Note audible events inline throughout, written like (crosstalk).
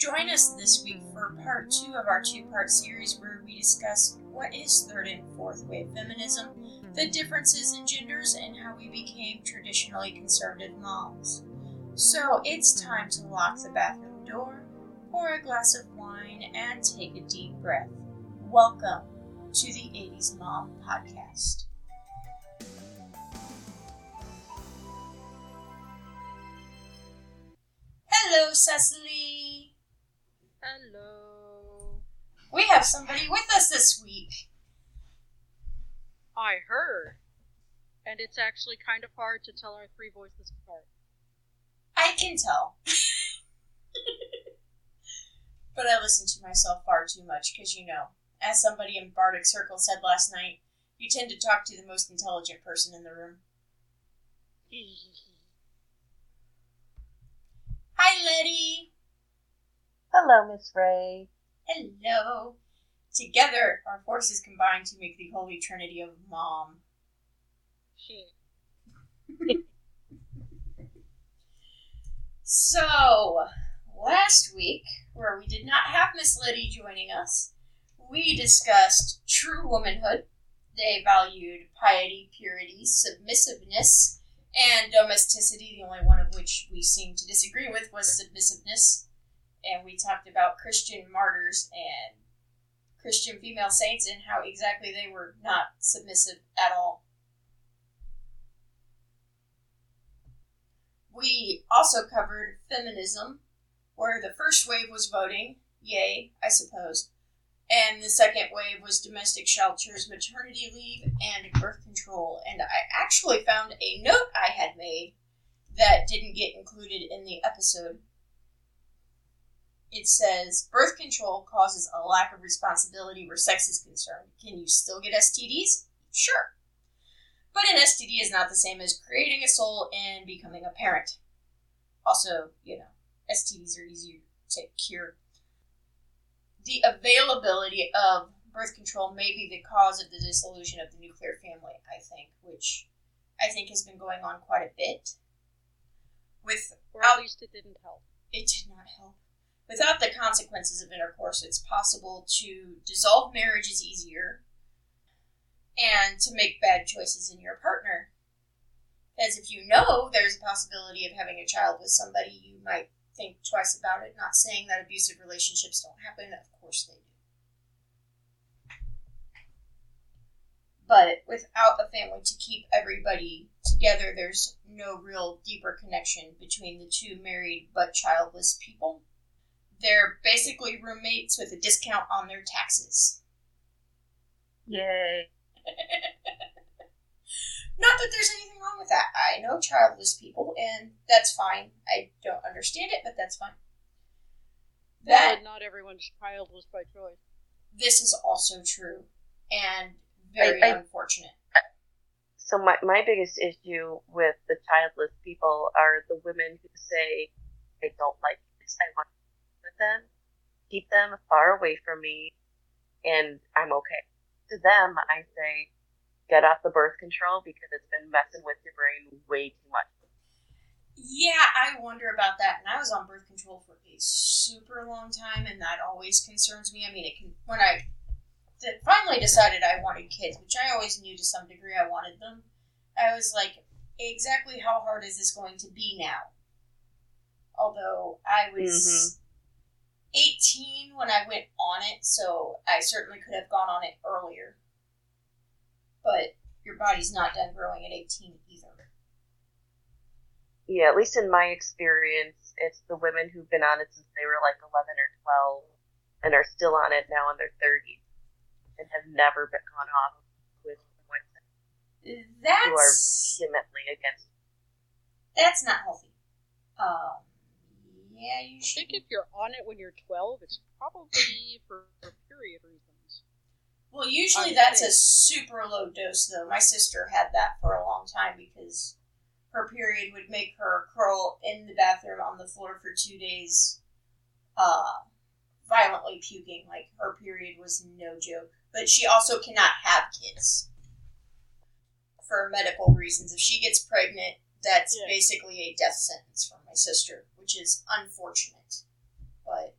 Join us this week for part two of our two part series where we discuss what is third and fourth wave feminism, the differences in genders, and how we became traditionally conservative moms. So it's time to lock the bathroom door, pour a glass of wine, and take a deep breath. Welcome to the 80s Mom Podcast. Hello, Cecily. Hello. We have somebody with us this week. I heard. And it's actually kind of hard to tell our three voices apart. I can tell. (laughs) but I listen to myself far too much because, you know, as somebody in Bardic Circle said last night, you tend to talk to the most intelligent person in the room. (laughs) Hi, Letty. Hello, Miss Ray. Hello. Together, our forces combine to make the holy trinity of mom. She (laughs) So, last week, where we did not have Miss Letty joining us, we discussed true womanhood. They valued piety, purity, submissiveness, and domesticity, the only one of which we seemed to disagree with was submissiveness. And we talked about Christian martyrs and Christian female saints and how exactly they were not submissive at all. We also covered feminism, where the first wave was voting, yay, I suppose, and the second wave was domestic shelters, maternity leave, and birth control. And I actually found a note I had made that didn't get included in the episode. It says birth control causes a lack of responsibility where sex is concerned. Can you still get STDs? Sure. But an STD is not the same as creating a soul and becoming a parent. Also, you know, STDs are easier to cure. The availability of birth control may be the cause of the dissolution of the nuclear family, I think, which I think has been going on quite a bit. With Or at least it didn't help. it did not help. Without the consequences of intercourse, it's possible to dissolve marriages easier and to make bad choices in your partner. As if you know there's a possibility of having a child with somebody, you might think twice about it. Not saying that abusive relationships don't happen, of course they do. But without a family to keep everybody together, there's no real deeper connection between the two married but childless people. They're basically roommates with a discount on their taxes. Yay. (laughs) Not that there's anything wrong with that. I know childless people, and that's fine. I don't understand it, but that's fine. That But not everyone's childless by choice. this is also true, and very I- I- unfortunate. So my, my biggest issue with the childless people are the women who say, I don't like this, I want to be with them, keep them far away from me, and I'm okay. To them, I say, get off the birth control because it's been messing with your brain way too much. Yeah, I wonder about that. And I was on birth control for a super long time, and that always concerns me. I mean, it can when I finally decided I wanted kids, which I always knew to some degree I wanted them. I was like, exactly how hard is this going to be now? Although I was mm-hmm. 18 when I went on it, so I certainly could have gone on it earlier. But your body's not done growing at 18 either. Yeah, at least in my experience, it's the women who've been on it since they were like 11 or 12 and are still on it now in their 30s and have never been gone off with women who are That's vehemently against that's not healthy. Um, yeah, you I think if you're on it when you're 12, it's probably for, for period reasons. Well, usually that's a super low dose, though. My sister had that for a long time because her period would make her curl in the bathroom on the floor for two days, uh, violently puking. Like her period was no joke. But she also cannot have kids for medical reasons. If she gets pregnant, that's Yeah. basically a death sentence for my sister, which is unfortunate. But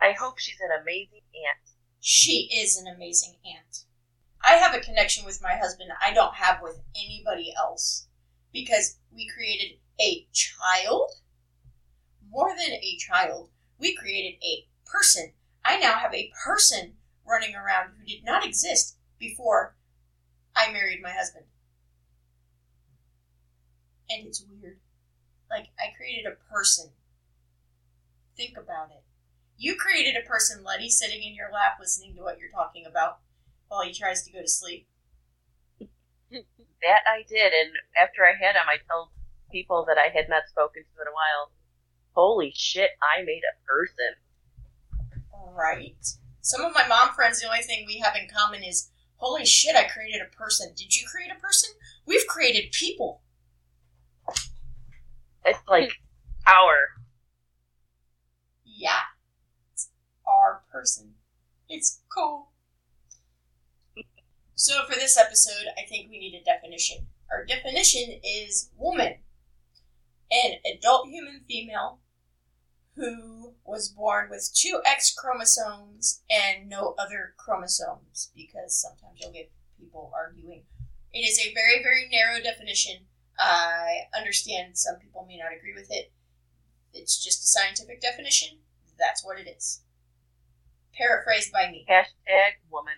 I hope she's an amazing aunt. She is an amazing aunt. I have a connection with my husband I don't have with anybody else because we created a child. More than a child, we created a person. I now have a person running around who did not exist before I married my husband. And it's weird. Like, I created a person. Think about it. You created a person, Letty, sitting in your lap listening to what you're talking about while he tries to go to sleep. That I did, and after I had him, I told people that I had not spoken to in a while, holy shit, I made a person. Right. Some of my mom friends, the only thing we have in common is, holy shit, I created a person. Did you create a person? We've created people. It's like power. Yeah. It's our person. It's cool. So, for this episode, I think we need a definition. Our definition is woman, an adult human female who was born with two X chromosomes and no other chromosomes, because sometimes you'll get people arguing. It is a very, very narrow definition. I understand some people may not agree with it. It's just a scientific definition. That's what it is. Paraphrased by me. Hashtag woman.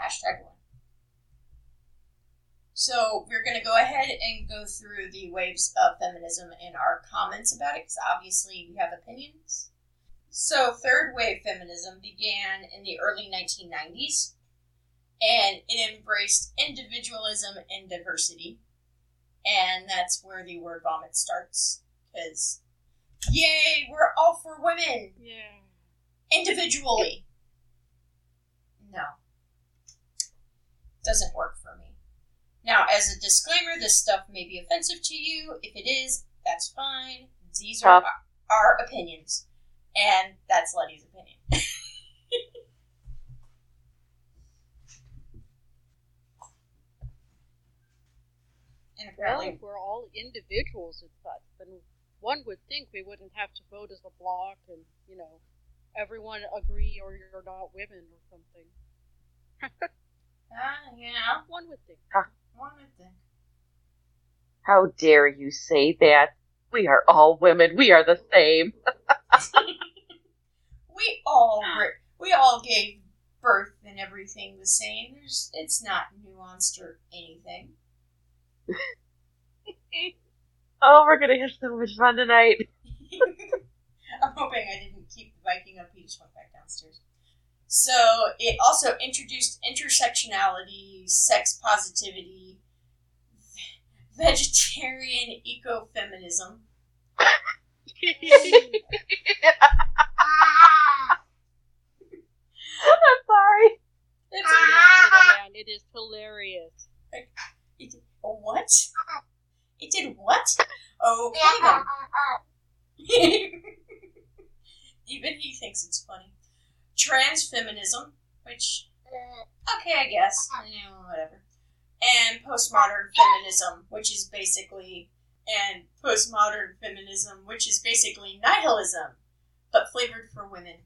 Hashtag one. So we're going to go ahead and go through the waves of feminism and our comments about it, because obviously we have opinions. So third wave feminism began in the early 1990s, and it embraced individualism and diversity. And that's where the word vomit starts, because yay, we're all for women Yeah. individually. No. Doesn't work for me. Now, as a disclaimer, this stuff may be offensive to you. If it is, that's fine. These are Tough. our opinions. And that's Letty's opinion. And Well, apparently, if we're all individuals and such, then one would think we wouldn't have to vote as a block and, you know, everyone agree or you're not women or something. (laughs) ah, yeah, One would think. one would think. How dare you say that? We are all women. We are the same. (laughs) we all were, we all gave birth and everything the same. There's it's not nuanced or anything. (laughs) Oh, we're gonna have so much fun tonight. (laughs) (laughs) I'm hoping I didn't keep the Viking up. He just went back downstairs. So it also introduced intersectionality, sex positivity, vegetarian ecofeminism. I'm sorry. It's Yes, little man, it is hilarious. it did, what? It did what? Okay then. Even he thinks it's funny. Transfeminism, which okay, I guess, you know, whatever. And postmodern feminism, which is basically and postmodern feminism, which is basically nihilism, but flavored for women.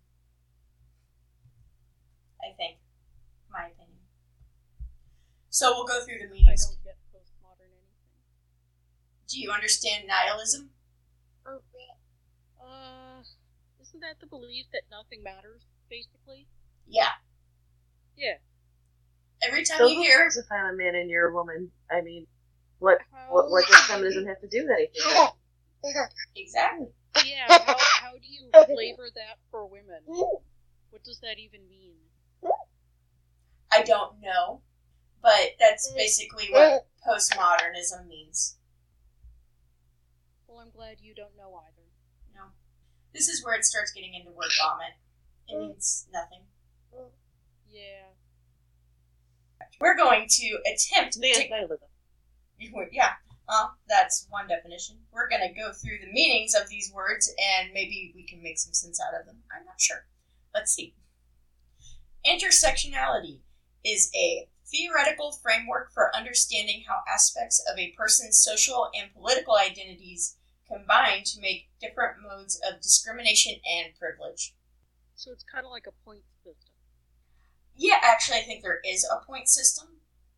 I think, my opinion. So we'll go through the meanings. I meanings. don't get postmodern anything. Do you understand nihilism? Uh, isn't that the belief that nothing matters, basically? Yeah. Yeah. Every time So you hear cares if I'm a man and you're a woman? I mean, what what, what does feminism have to do with anything? (laughs) exactly, Yeah, how, how do you (laughs) flavor that for women? What does that even mean? I don't know, but that's mm. basically what postmodernism means. Well, I'm glad you don't know either. No, this is where it starts getting into word vomit. It means nothing. Yeah. We're going to attempt Man's to nihilism. (laughs) yeah. Well, that's one definition. We're going to go through the meanings of these words and maybe we can make some sense out of them. I'm not sure. Let's see. Intersectionality is a theoretical framework for understanding how aspects of a person's social and political identities combine to make different modes of discrimination and privilege. So it's kind of like a point system. Yeah, actually, I think there is a point system.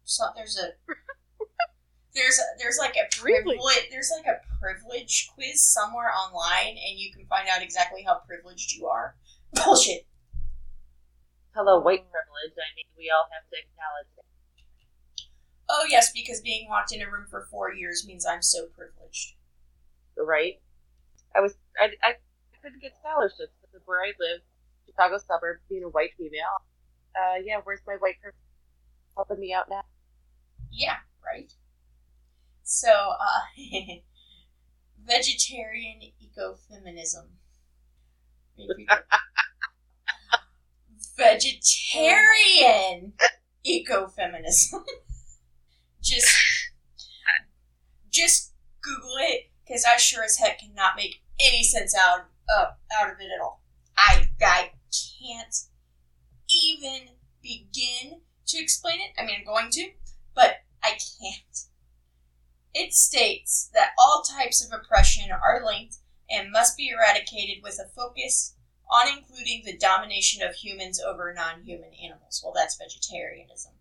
So there's a (laughs) there's a, there's like a Really? privilege there's like a privilege quiz somewhere online, and you can find out exactly how privileged you are. (laughs) Bullshit. Hello, white privilege. I mean, we all have to acknowledge it. Oh yes, because being locked in a room for four years means I'm so privileged. right? I was I, I couldn't get scholarships because where I live, Chicago suburb, being a white female. Uh, yeah, where's my white person helping me out now? Yeah, right. So, uh, (laughs) vegetarian ecofeminism. (laughs) Vegetarian ecofeminism. (laughs) just, just Google it because I sure as heck cannot make any sense out of out of it at all. I I can't even begin to explain it. I mean, I'm going to, but I can't. It states that all types of oppression are linked and must be eradicated with a focus on including the domination of humans over non human animals. Well, that's vegetarianism.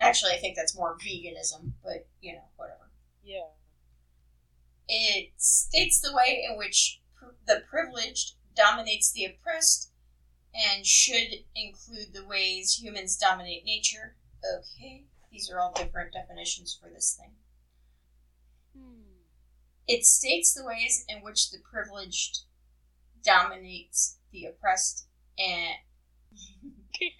Actually, I think that's more veganism, but you know, whatever. Yeah. It states the way in which pr- the privileged dominates the oppressed and should include the ways humans dominate nature. Okay, these are all different definitions for this thing. Hmm. It states the ways in which the privileged dominates the oppressed and (laughs)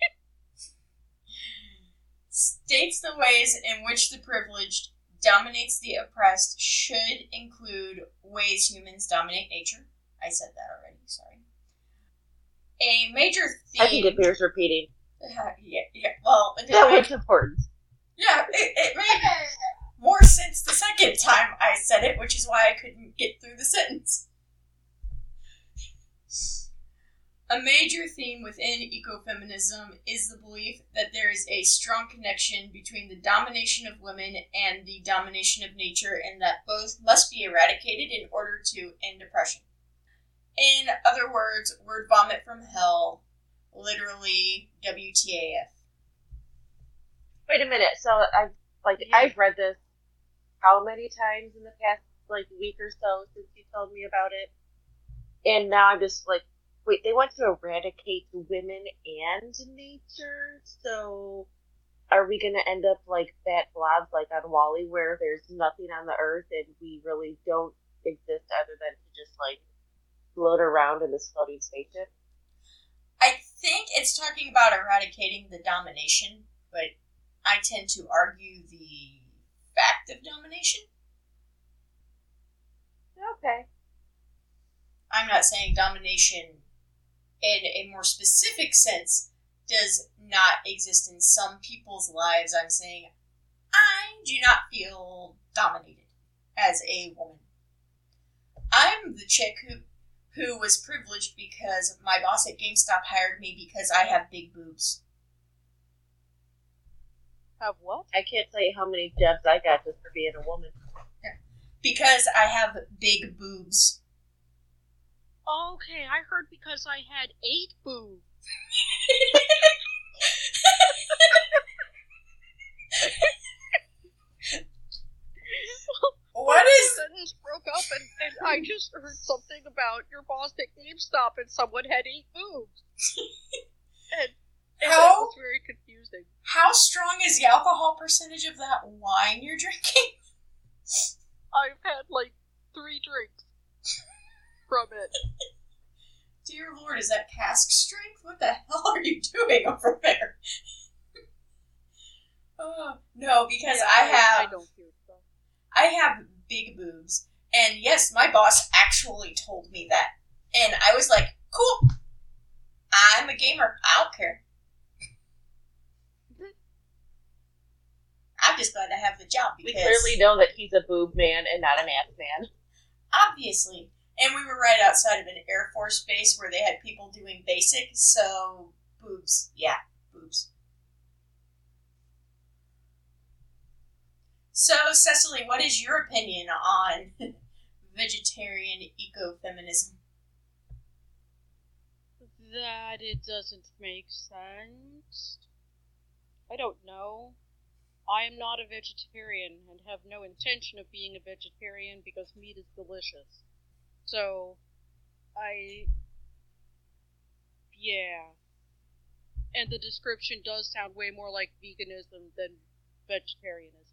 states the ways in which the privileged dominates the oppressed should include ways humans dominate nature. I said that already, sorry. A major theme I think it bears repeating. (laughs) yeah, yeah, well, it That was important. Yeah, it, it made more sense the second time I said it, which is why I couldn't get through the sentence. A major theme within ecofeminism is the belief that there is a strong connection between the domination of women and the domination of nature, and that both must be eradicated in order to end oppression. In other words, word vomit from hell, literally WTAF. Wait a minute. So I've like Yeah. I've read this how many times in the past like week or so since you told me about it, and now I'm just like, wait, they want to eradicate women and nature. So are we gonna end up like fat blobs like on WALL-E, where there's nothing on the earth and we really don't exist other than to just like float around in this floating spaceship? I think it's talking about eradicating the domination, but I tend to argue the fact of domination. Okay. I'm not saying domination in a more specific sense does not exist in some people's lives. I'm saying I do not feel dominated as a woman. I'm the chick who who was privileged because my boss at GameStop hired me because I have big boobs. Have what? I can't tell you how many jobs I got just for being a woman. Because I have big boobs. Okay, I heard because I had eight boobs. (laughs) what is sentence broke up, and, and I just heard something about your boss at GameStop, and someone had eight boobs. (laughs) and How? was very confusing. how strong is the alcohol percentage of that wine you're drinking? I've had like three drinks from it. (laughs) Dear Lord, is that cask strength? What the hell are you doing over there? (laughs) oh, no, because Yeah, I have I don't hear stuff. I have big boobs, and yes, my boss actually told me that, and I was like, cool. I'm a gamer. I don't care. I'm just glad I have the job We clearly know that he's a boob man and not an ass man. obviously. And we were right outside of an Air Force base where they had people doing basic, so boobs. Yeah, boobs. So, Cecily, what is your opinion on (laughs) vegetarian ecofeminism? that it doesn't make sense. I don't know. I am not a vegetarian and have no intention of being a vegetarian because meat is delicious. So, I. Yeah. And the description does sound way more like veganism than vegetarianism.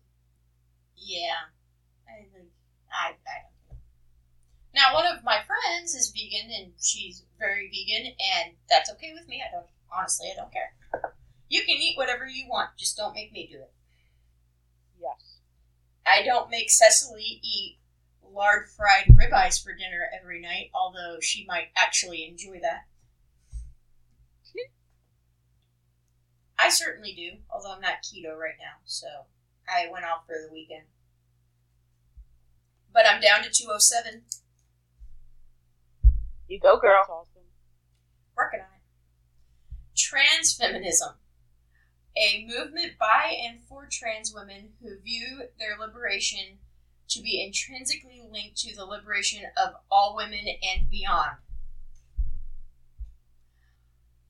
Yeah. I think I, I don't know. Now, one of my friends is vegan, and she's very vegan, and that's okay with me. I don't honestly, I don't care. You can eat whatever you want, just don't make me do it. Yes. I don't make Cecily eat lard fried ribeyes for dinner every night, although she might actually enjoy that. I certainly do, although I'm not keto right now, so I went off for the weekend. But I'm down to 207. You go, girl. That's awesome. Working on it. Trans feminism. A movement by and for trans women who view their liberation to be intrinsically linked to the liberation of all women and beyond.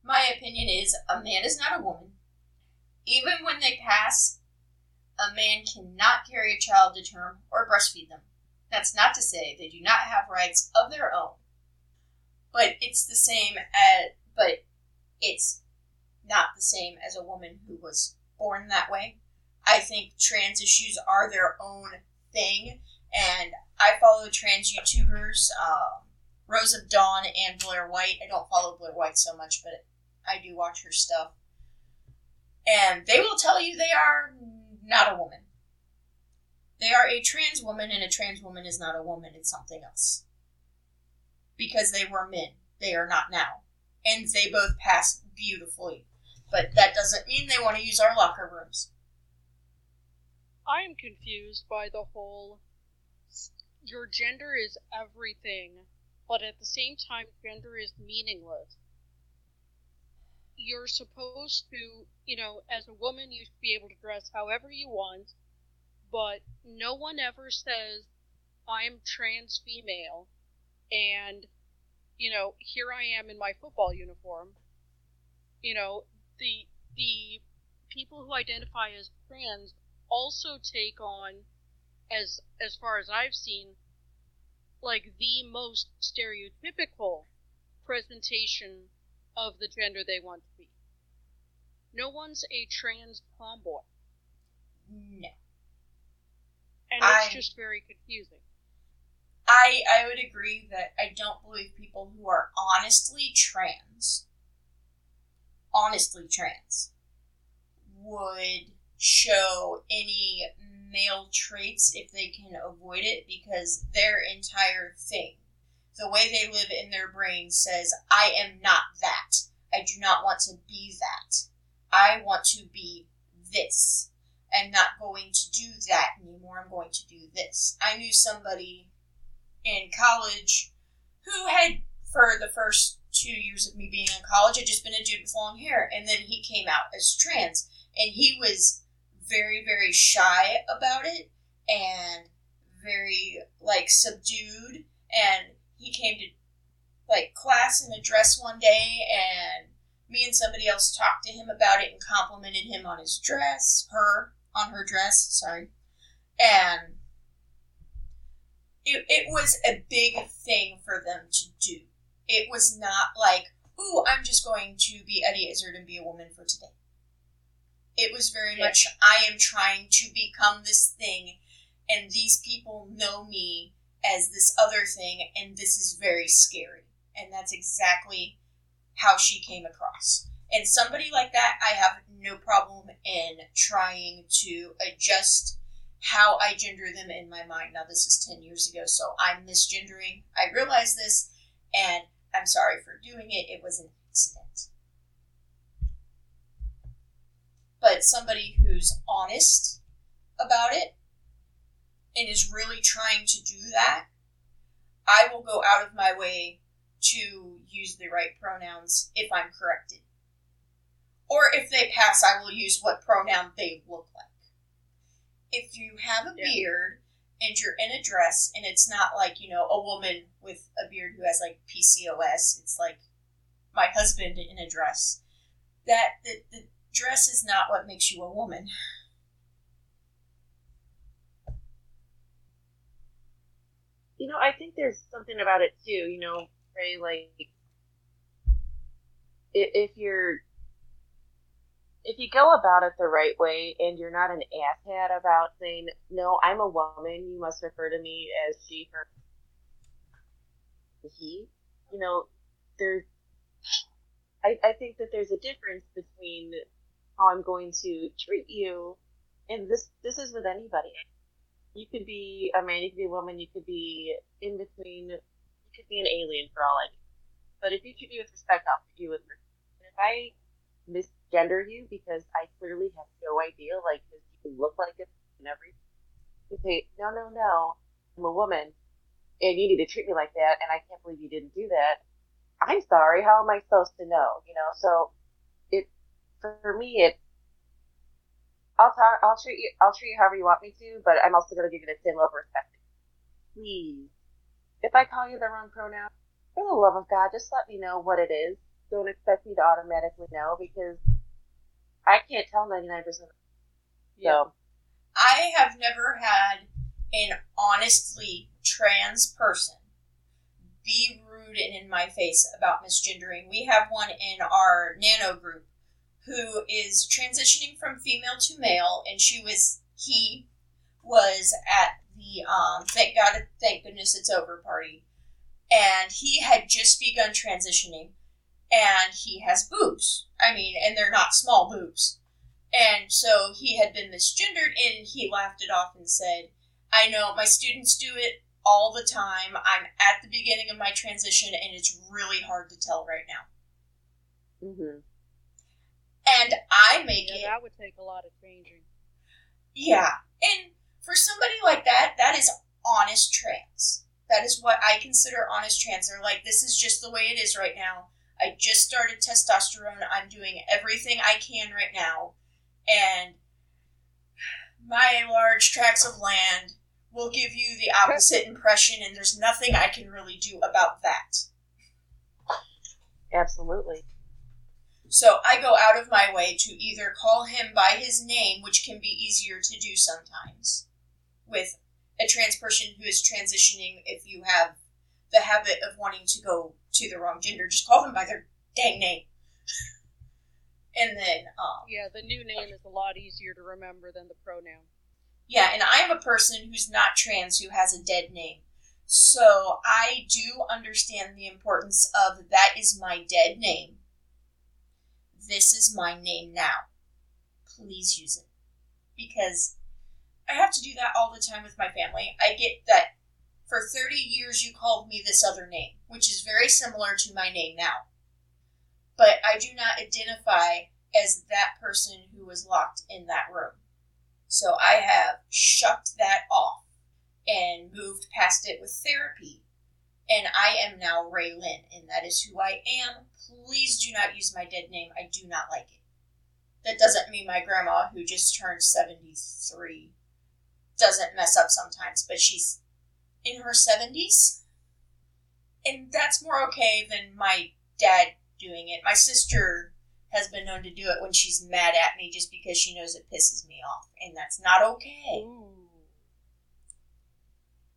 My opinion is a man is not a woman. Even when they pass, a man cannot carry a child to term or breastfeed them. That's not to say they do not have rights of their own. But it's the same as, but it's not the same as a woman who was born that way. I think trans issues are their own thing, and I follow trans YouTubers, um, Rose of Dawn and Blair White. I don't follow Blair White so much, but I do watch her stuff. And they will tell you they are not a woman. They are a trans woman, and a trans woman is not a woman, it's something else. Because they were men. They are not now. And they both pass beautifully. But that doesn't mean they want to use our locker rooms. I am confused by the whole your gender is everything, but at the same time, gender is meaningless. You're supposed to, you know, as a woman, you should be able to dress however you want, but no one ever says, I'm trans female, and, you know, here I am in my football uniform. You know, the, the people who identify as trans also take on as as far as I've seen like the most stereotypical presentation of the gender they want to be. No one's a trans tomboy. No. And it's I- just very confusing. I I would agree that I don't believe people who are honestly trans, honestly trans, would show any male traits if they can avoid it because their entire thing, the way they live in their brain says, I am not that. I do not want to be that. I want to be this. I'm not going to do that anymore. I'm going to do this. I knew somebody in college who had, for the first two years of me being in college, had just been a dude with long hair. And then he came out as trans. And he was very, very shy about it and very, like, subdued. And he came to, like, class in a dress one day and me and somebody else talked to him about it and complimented him on his dress, her on her dress, sorry. And it, it was a big thing for them to do. It was not like, ooh, I'm just going to be Eddie Izzard and be a woman for today. It was very Yeah. much, I am trying to become this thing, and these people know me as this other thing, and this is very scary. And that's exactly how she came across. And somebody like that, I have no problem in trying to adjust how I gender them in my mind. Now, this is 10 years ago, so I'm misgendering. I realize this, and I'm sorry for doing it. It was an accident. But somebody who's honest about it and is really trying to do that, I will go out of my way to use the right pronouns if I'm corrected. Or if they pass, I will use what pronoun they look like. If you have a Yeah. beard and you're in a dress and it's not like, you know, a woman with a beard who has like PCOS, it's like my husband in a dress. That the, the dress is not what makes you a woman. You know, I think there's something about it too. You know, like if you're if you go about it the right way and you're not an asshat about saying, no, I'm a woman, you must refer to me as she, her, he, you know, there's, I, I think that there's a difference between how I'm going to treat you, and this, this is with anybody. You could be a man, you could be a woman, you could be in between, you could be an alien for all I know. But if you treat me with respect, I'll treat you with respect. And if I misgender you because I clearly have no idea, like, because you look like it and everything. You say, no, no, no, I'm a woman, and you need to treat me like that, and I can't believe you didn't do that. I'm sorry. How am I supposed to know? You know, so it for me, it. I'll talk. I'll treat you. I'll treat you however you want me to, but I'm also going to give you the same level of respect. Please, if I call you the wrong pronoun, for the love of God, just let me know what it is don't expect me to automatically know because I can't tell 99%. Yeah. So. I have never had an honestly trans person be rude and in my face about misgendering. We have one in our nano group who is transitioning from female to male, and she was he was at the um thank God thank goodness it's over party, and he had just begun transitioning and he has boobs. I mean, and they're not small boobs. And so he had been misgendered and he laughed it off and said, I know my students do it all the time. I'm at the beginning of my transition and it's really hard to tell right now. Mm-hmm. And I make yeah, it. That would take a lot of changing. Yeah. And for somebody like that, that is honest trans. That is what I consider honest trans. They're like, this is just the way it is right now. I just started testosterone. I'm doing everything I can right now. And my large tracts of land will give you the opposite impression, and there's nothing I can really do about that. Absolutely. So I go out of my way to either call him by his name, which can be easier to do sometimes with a trans person who is transitioning if you have the habit of wanting to go to the wrong gender. Just call them by their dang name. (laughs) and then, um, yeah, the new name is a lot easier to remember than the pronoun. Yeah, and I am a person who's not trans who has a dead name. So I do understand the importance of that is my dead name. This is my name now. Please use it. Because I have to do that all the time with my family. I get that for 30 years, you called me this other name, which is very similar to my name now. But I do not identify as that person who was locked in that room. So I have shucked that off and moved past it with therapy. And I am now Ray Lynn, and that is who I am. Please do not use my dead name. I do not like it. That doesn't mean my grandma, who just turned 73, doesn't mess up sometimes, but she's in her 70s. And that's more okay than my dad doing it. My sister has been known to do it when she's mad at me just because she knows it pisses me off. And that's not okay. Ooh.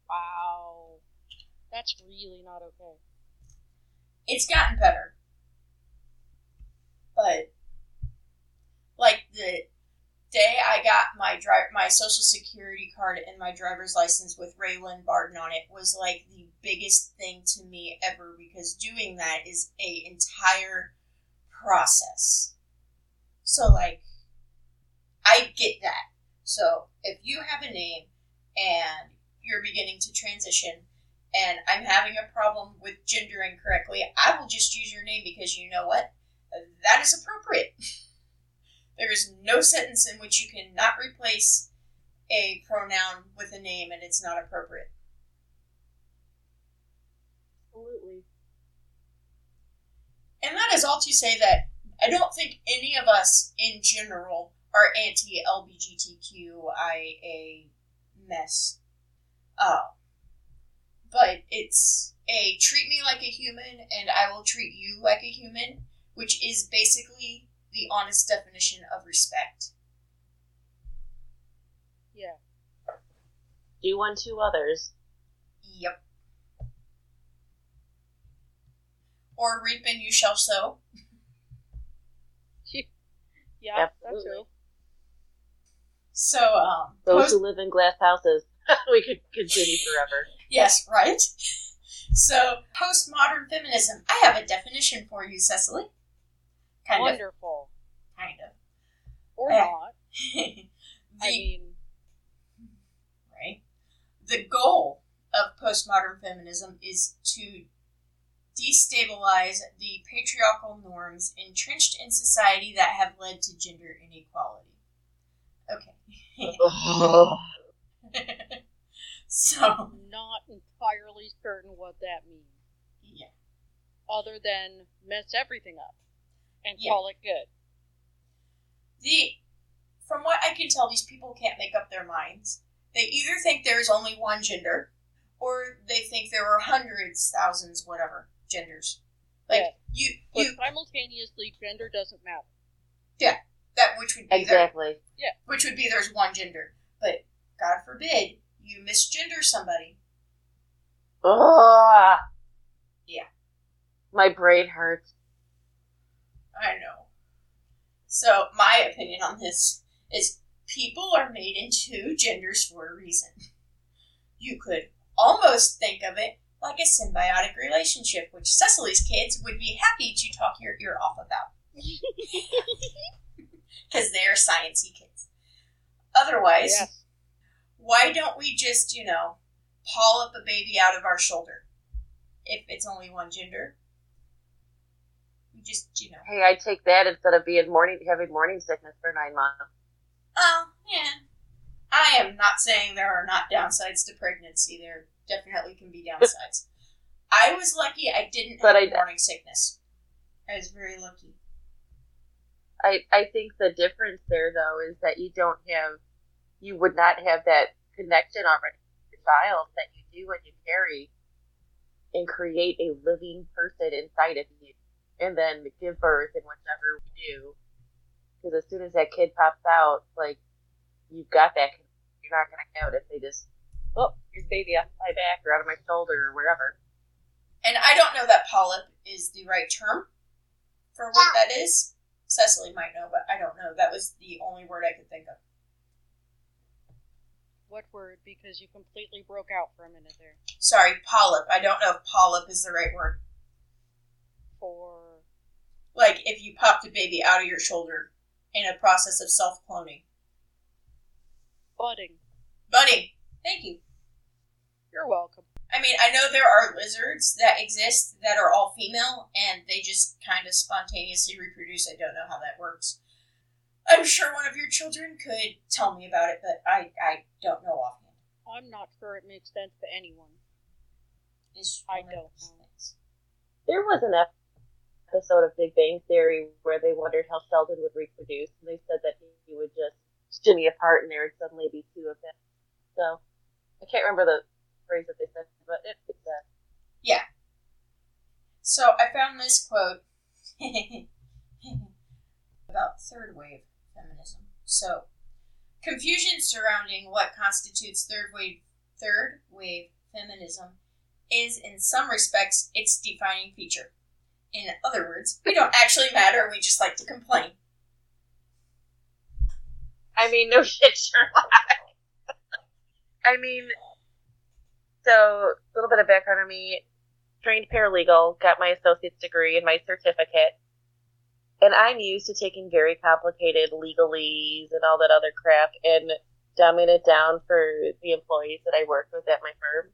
Wow. That's really not okay. It's gotten better. But, like, the day I got my dri- my social security card and my driver's license with Raylan Barton on it was like the biggest thing to me ever because doing that is a entire process. So like I get that. So if you have a name and you're beginning to transition and I'm having a problem with gendering correctly, I will just use your name because you know what? That is appropriate. (laughs) There is no sentence in which you cannot replace a pronoun with a name and it's not appropriate. Absolutely. And that is all to say that I don't think any of us in general are anti LGBTQIA mess. Uh, but it's a treat me like a human and I will treat you like a human, which is basically the honest definition of respect. Yeah. Do unto others. Yep. Or reap and you shall sow. (laughs) Yeah, that's Absolutely. true. So, um, Those post- who live in glass houses. (laughs) we could continue forever. Yes, right? So, postmodern feminism. I have a definition for you, Cecily. Kind of Wonderful. of. Kind of. Or Eh. not. (laughs) the, I mean, right? The goal of postmodern feminism is to destabilize the patriarchal norms entrenched in society that have led to gender inequality. Okay. (laughs) (laughs) Ugh. (laughs) so, not entirely certain what that means, yeah. other than mess everything up and Yeah. call it good. The from what I can tell, these people can't make up their minds. They either think there is only one gender, or they think there are hundreds, thousands, whatever genders. Like Yeah. you, But you simultaneously, gender doesn't matter. Yeah, that which would be there, Exactly. which would be there's one gender. But God forbid you misgender somebody. Ugh. Yeah. My brain hurts. I know. So my opinion on this is people are made in two genders for a reason. You could almost think of it like a symbiotic relationship, which Cecily's kids would be happy to talk your ear off about. (laughs) (laughs) Because they're sciencey kids. Otherwise, Yes. Why don't we just, you know, up a baby out of our shoulder? If it's only one gender. We just, you know. Hey, I'd take that instead of being morning having morning sickness for nine months. Oh, yeah. I am not saying there are not downsides to pregnancy. There definitely can be (laughs) downsides. I was lucky I didn't But have I- morning sickness. I was very lucky. I I think the difference there though is that you don't have you would not have that connection already with the child that you do when you carry and create a living person inside of you and then give birth and whatever we do. Because as soon as that kid pops out, like you've got that you're not gonna have it if they just oh, here's baby off my back or out of my shoulder or wherever. And I don't know that polyp is the right term for what ah. that is. Cecily might know, but I don't know. That was the only word I could think of. What word? Because you completely broke out for a minute there. Sorry, polyp. I don't know if polyp is the right word. For Like if you popped a baby out of your shoulder in a process of self cloning. budding. Budding. Thank you. You're welcome. I mean, I know there are lizards that exist that are all female and they just kind of spontaneously reproduce. I don't know how that works. I'm sure one of your children could tell me about it, but I, I don't know offhand. I'm not sure it makes sense to anyone. It's I don't those There was an episode of Big Bang Theory where they wondered how Sheldon would reproduce, and they said that he would just shimmy apart and there would suddenly be two of him. So, I can't remember the phrase that they said, but it, it's that. Yeah. So I found this quote (laughs) about third wave feminism. So confusion surrounding what constitutes third wave third wave feminism is in some respects its defining feature. In other words, we don't actually matter, we just like to complain. I mean, no (laughs) shit, Sherlock. I mean, so a little bit of background on me. Trained paralegal, got my associate's degree and my certificate, and I'm used to taking very complicated legalese and all that other crap and dumbing it down for the employees that I work with at my firm.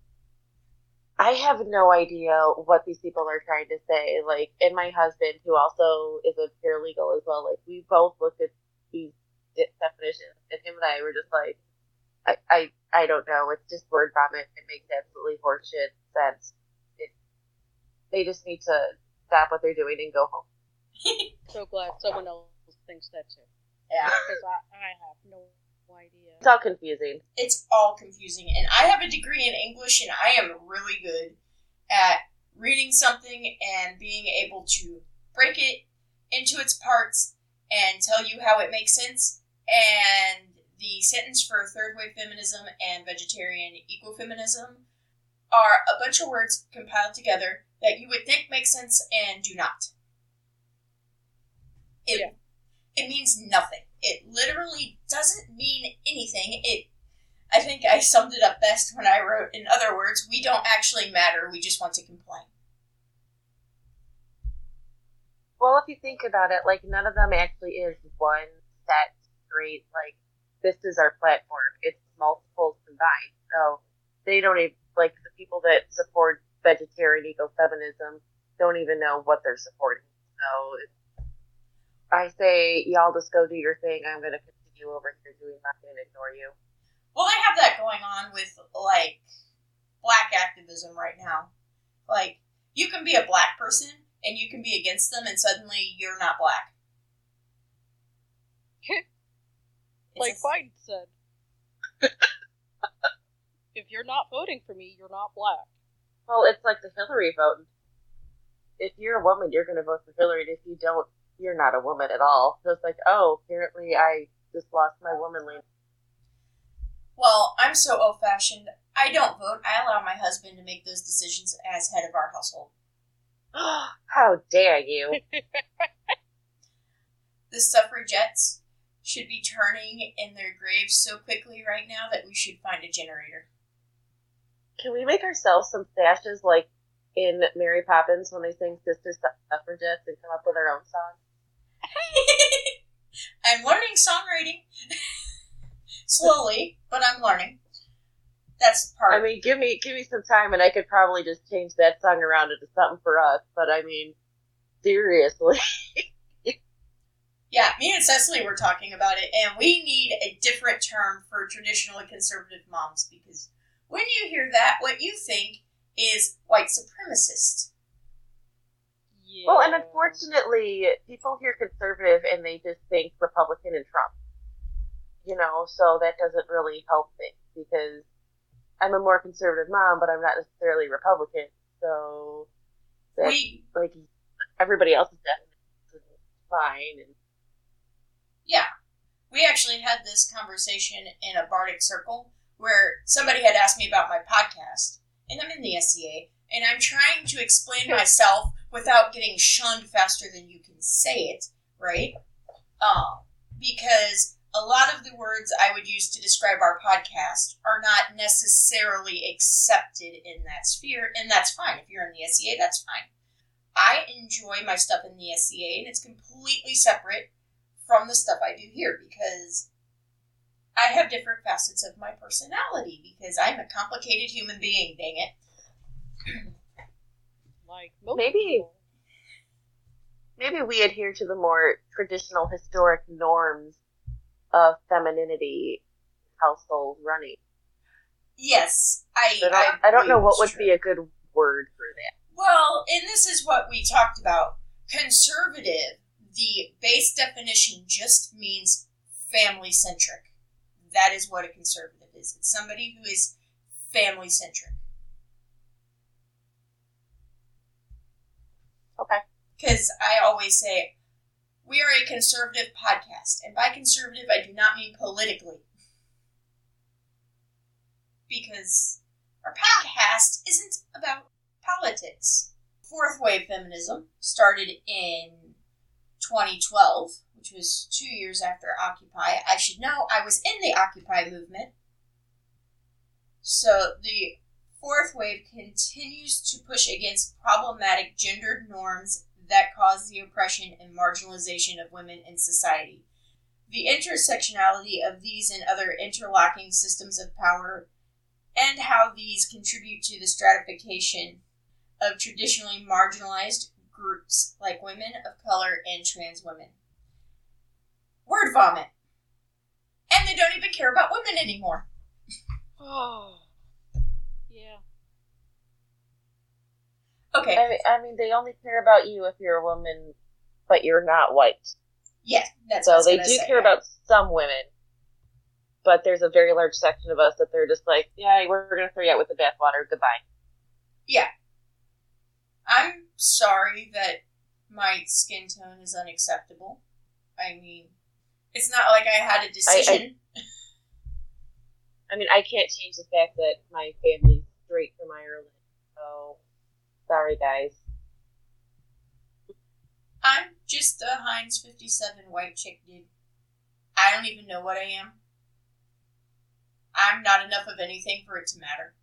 I have no idea what these people are trying to say. Like, and my husband, who also is a paralegal as well, like, we both looked at these definitions, and him and I were just like, I, I, I don't know. It's just word vomit. It makes absolutely horseshit sense. It, they just need to stop what they're doing and go home. (laughs) So glad someone else thinks that too. Yeah. Because I, I have no idea. It's all confusing. It's all confusing. And I have a degree in English and I am really good at reading something and being able to break it into its parts and tell you how it makes sense. And the sentence for third wave feminism and vegetarian ecofeminism are a bunch of words compiled together that you would think make sense and do not. It, Yeah. it means nothing. It literally doesn't mean anything. It I think I summed it up best when I wrote, in other words, we don't actually matter, we just want to complain. Well, if you think about it, like none of them actually is one set straight. Like this is our platform. It's multiples combined. So they don't even like the people that support vegetarian ecofeminism don't even know what they're supporting. So it's, I say y'all just go do your thing. I'm going to continue over here doing nothing and ignore you. Well, I have that going on with, like, black activism right now. Like, you can be a black person and you can be against them, and suddenly you're not black. (laughs) Like Biden said. (laughs) if you're not voting for me, you're not black. Well, it's like the Hillary vote. If you're a woman, you're going to vote for Hillary. And if you don't, you're not a woman at all. So it's like, oh, apparently I just lost my womanly. Well, I'm so old fashioned. I don't vote. I allow my husband to make those decisions as head of our household. (gasps) How dare you? (laughs) The suffragettes should be turning in their graves so quickly right now that we should find a generator. Can we make ourselves some stashes like in Mary Poppins when they sing Sister Suffragettes and come up with our own song? (laughs) I'm learning songwriting. (laughs) Slowly, but I'm learning. That's part I mean, give me give me some time and I could probably just change that song around into something for us. But I mean, seriously, (laughs) Yeah, me and Cecily were talking about it, and we need a different term for traditionally conservative moms because when you hear that, what you think is white supremacist. Yeah. well, and unfortunately, people hear conservative and they just think Republican and Trump. You know, so that doesn't really help things because I'm a more conservative mom, but I'm not necessarily Republican. So We, like everybody else is fine. And yeah, we actually had this conversation in a Bardic circle where somebody had asked me about my podcast, and I'm in the SCA, and I'm trying to explain (laughs) myself without getting shunned faster than you can say it, right? Um, because a lot of the words I would use to describe our podcast are not necessarily accepted in that sphere, and that's fine. If you're in the SCA, that's fine. I enjoy my stuff in the SCA, and it's completely separate from the stuff I do here because I have different facets of my personality because I'm a complicated human being, dang it. Like most Maybe- people. maybe we adhere to the more traditional historic norms of femininity household running. Yes, I. But I, I don't know what would true. be a good word for that. Well, and this is what we talked about. Conservative, the base definition just means family centric. That is what a conservative is. It's somebody who is family centric. Okay. Because I always say, we are a conservative podcast. And by conservative, I do not mean politically. Because our podcast isn't about politics. Fourth wave feminism started in 2012, which was two years after Occupy. I should know I was in the Occupy movement. So the fourth wave continues to push against problematic gendered norms that cause the oppression and marginalization of women in society. The intersectionality of these and other interlocking systems of power and how these contribute to the stratification of traditionally marginalized groups like women of color and trans women. Word vomit. And they don't even care about women anymore. Oh. Yeah. Okay, I mean, I mean, they only care about you if you're a woman, but you're not white. yeah, that's So was they do say. care about some women, but there's a very large section of us that they're just like, yeah, we're gonna throw you out with the bathwater. Goodbye. Yeah. I'm sorry that my skin tone is unacceptable. I mean, it's not like I had a decision. I mean, I can't change the fact that my family's straight from Ireland. So, sorry, guys. I'm just a Heinz 57 white chick, dude. I don't even know what I am. I'm not enough of anything for it to matter.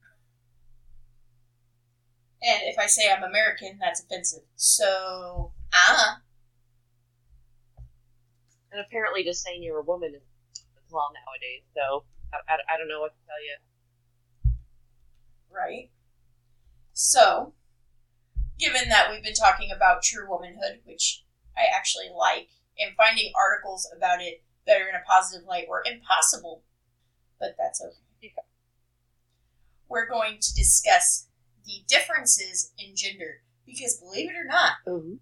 And if I say I'm American, that's offensive. So, ah. And apparently, just saying you're a woman is as well nowadays. So, I, I, I don't know what to tell you. Right? So, given that we've been talking about true womanhood, which I actually like, and finding articles about it that are in a positive light were impossible, but that's okay. Yeah. We're going to discuss the differences in gender because, believe it or not, Ooh.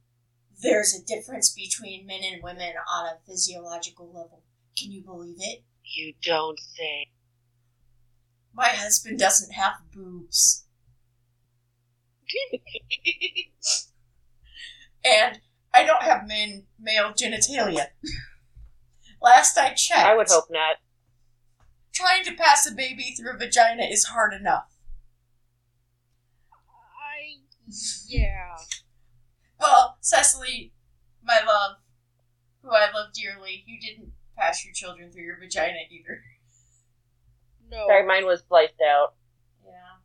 there's a difference between men and women on a physiological level. Can you believe it? You don't say. My husband doesn't have boobs. (laughs) and I don't have men male genitalia. Last I checked, I would hope not. trying to pass a baby through a vagina is hard enough. I yeah. Well, Cecily, my love, who I love dearly, you didn't pass your children through your vagina either. No. Sorry, mine was spliced out. Yeah.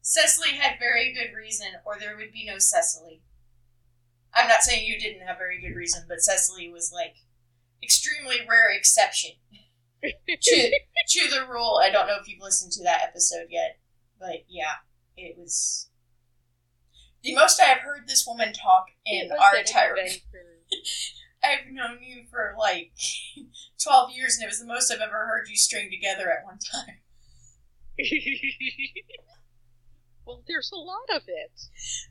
Cecily had very good reason, or there would be no Cecily. I'm not saying you didn't have very good reason, but Cecily was like extremely rare exception (laughs) to to the rule. I don't know if you've listened to that episode yet, but yeah, it was the most I have heard this woman talk in our entire. (laughs) I've known you for like (laughs) twelve years, and it was the most I've ever heard you string together at one time. (laughs) well, there's a lot of it.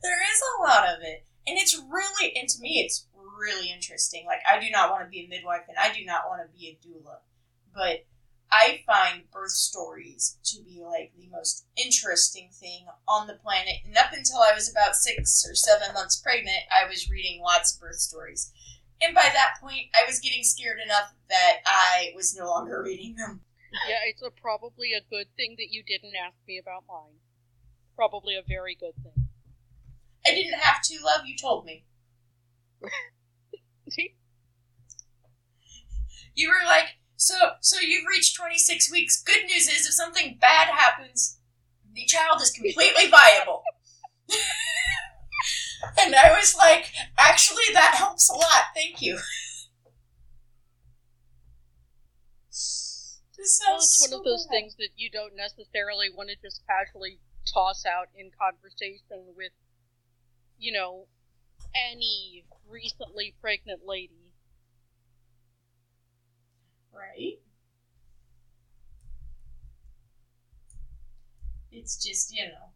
There is a lot of it. And it's really, and to me, it's really interesting. Like, I do not want to be a midwife and I do not want to be a doula. But I find birth stories to be like the most interesting thing on the planet. And up until I was about six or seven months pregnant, I was reading lots of birth stories. And by that point, I was getting scared enough that I was no longer reading them. Yeah, it's a, probably a good thing that you didn't ask me about mine. Probably a very good thing. I didn't have to, love, you told me. (laughs) You were like, so so you've reached 26 weeks. Good news is if something bad happens, the child is completely viable. (laughs) and I was like, actually that helps a lot. Thank you. This well, sounds it's one of those bad. things that you don't necessarily want to just casually toss out in conversation with, you know, any recently pregnant lady. Right? It's just, you know.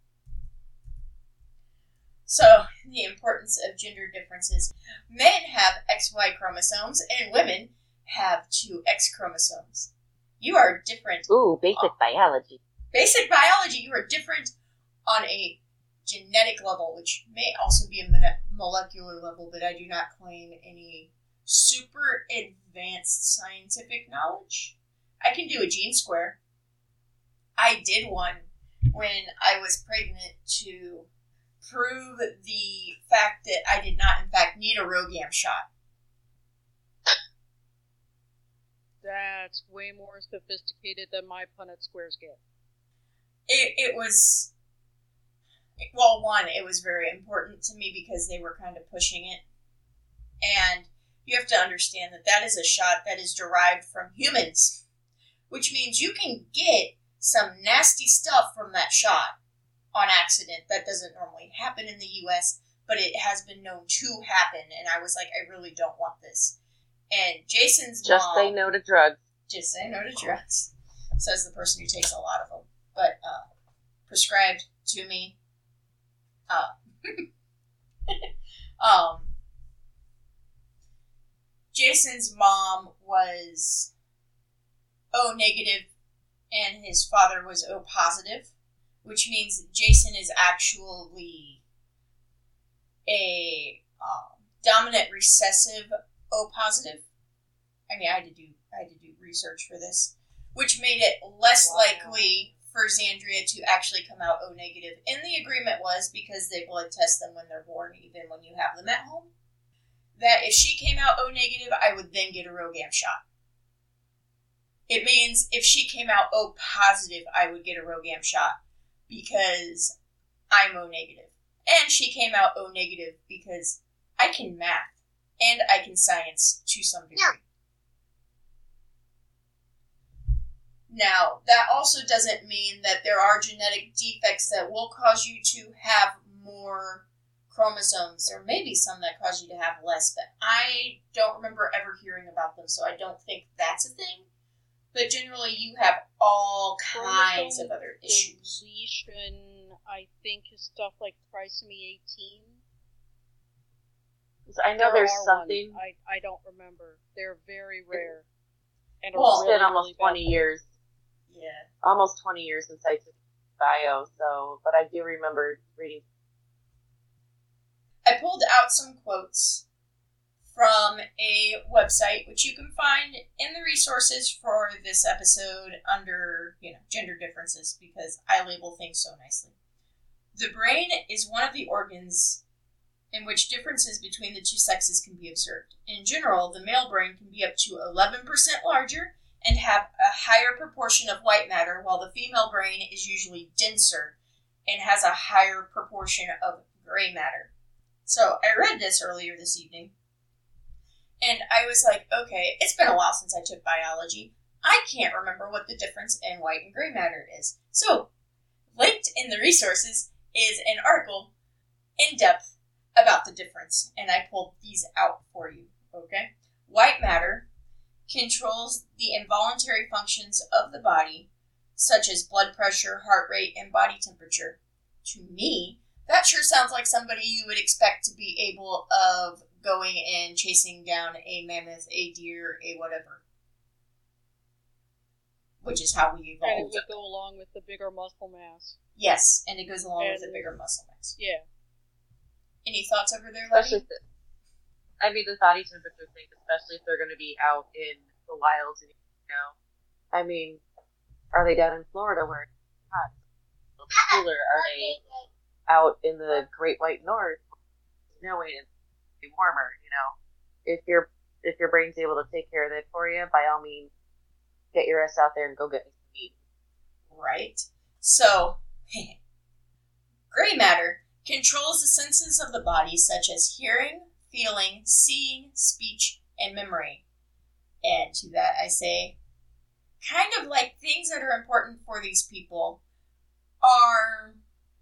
So, the importance of gender differences. Men have XY chromosomes, and women have two X chromosomes. You are different. Ooh, basic biology. Basic biology, you are different on a genetic level, which may also be a mole- molecular level, but I do not claim any super advanced scientific knowledge. I can do a gene square. I did one when I was pregnant to prove the fact that I did not, in fact, need a RhoGAM shot. That's way more sophisticated than my Punnett squares get. It, it was, well, one, it was very important to me because they were kind of pushing it. And you have to understand that that is a shot that is derived from humans, which means you can get some nasty stuff from that shot on accident. That doesn't normally happen in the US, but it has been known to happen. And I was like, I really don't want this. And Jason's Just mom, say no to drugs. just say no to drugs, says the person who takes a lot of them, but uh, prescribed to me. Uh, (laughs) um, Jason's mom was O negative, and his father was O positive. Which means Jason is actually a um, dominant recessive O positive. I mean, I had to do I had to do research for this, which made it less Wow. likely for Xandria to actually come out O negative. And the agreement was because they blood test them when they're born, even when you have them at home. That if she came out O negative, I would then get a RhoGAM shot. It means if she came out O positive, I would get a RhoGAM shot because I'm O negative. And she came out O negative because I can math and I can science to some degree. Now, that also doesn't mean that there are genetic defects that will cause you to have more chromosomes. There may be some that cause you to have less, but I don't remember ever hearing about them, so I don't think that's a thing. But generally, you have all kinds of other issues. Deletion, I think, is stuff like trisomy 18. I know There there's something. ones. I, I don't remember. They're very rare. And are Well, It's really, been almost really 20 years, Yeah. almost 20 years since I took bio. So, but I do remember reading. I pulled out some quotes from a website which you can find in the resources for this episode under, you know, gender differences because I label things so nicely. The brain is one of the organs in which differences between the two sexes can be observed. In general, the male brain can be up to 11% larger and have a higher proportion of white matter, while the female brain is usually denser and has a higher proportion of gray matter. So I read this earlier this evening, and I was like, okay, it's been a while since I took biology. I can't remember what the difference in white and gray matter is. So, linked in the resources is an article in depth about the difference, and I pulled these out for you. Okay? White matter controls the involuntary functions of the body, such as blood pressure, heart rate, and body temperature. To me, that sure sounds like somebody you would expect to be able of going and chasing down a mammoth, a deer, a whatever. Which is how we And it would go along with the bigger muscle mass. Yes, and it goes along with the bigger muscle mass. Yeah. Any thoughts over there, Especially, Letty? if the, I mean, the body temperature thing, especially if they're going to be out in the wilds, and you know, I mean, are they down in Florida where it's hot, a little cooler? Are they (laughs) out in the Great White North, snowing and be warmer? You know, if your if your brain's able to take care of that for you, by all means, get your ass out there and go get me some meat. Right? So, gray matter controls the senses of the body, such as hearing, feeling, seeing, speech, and memory. And to that I say, kind of like things that are important for these people are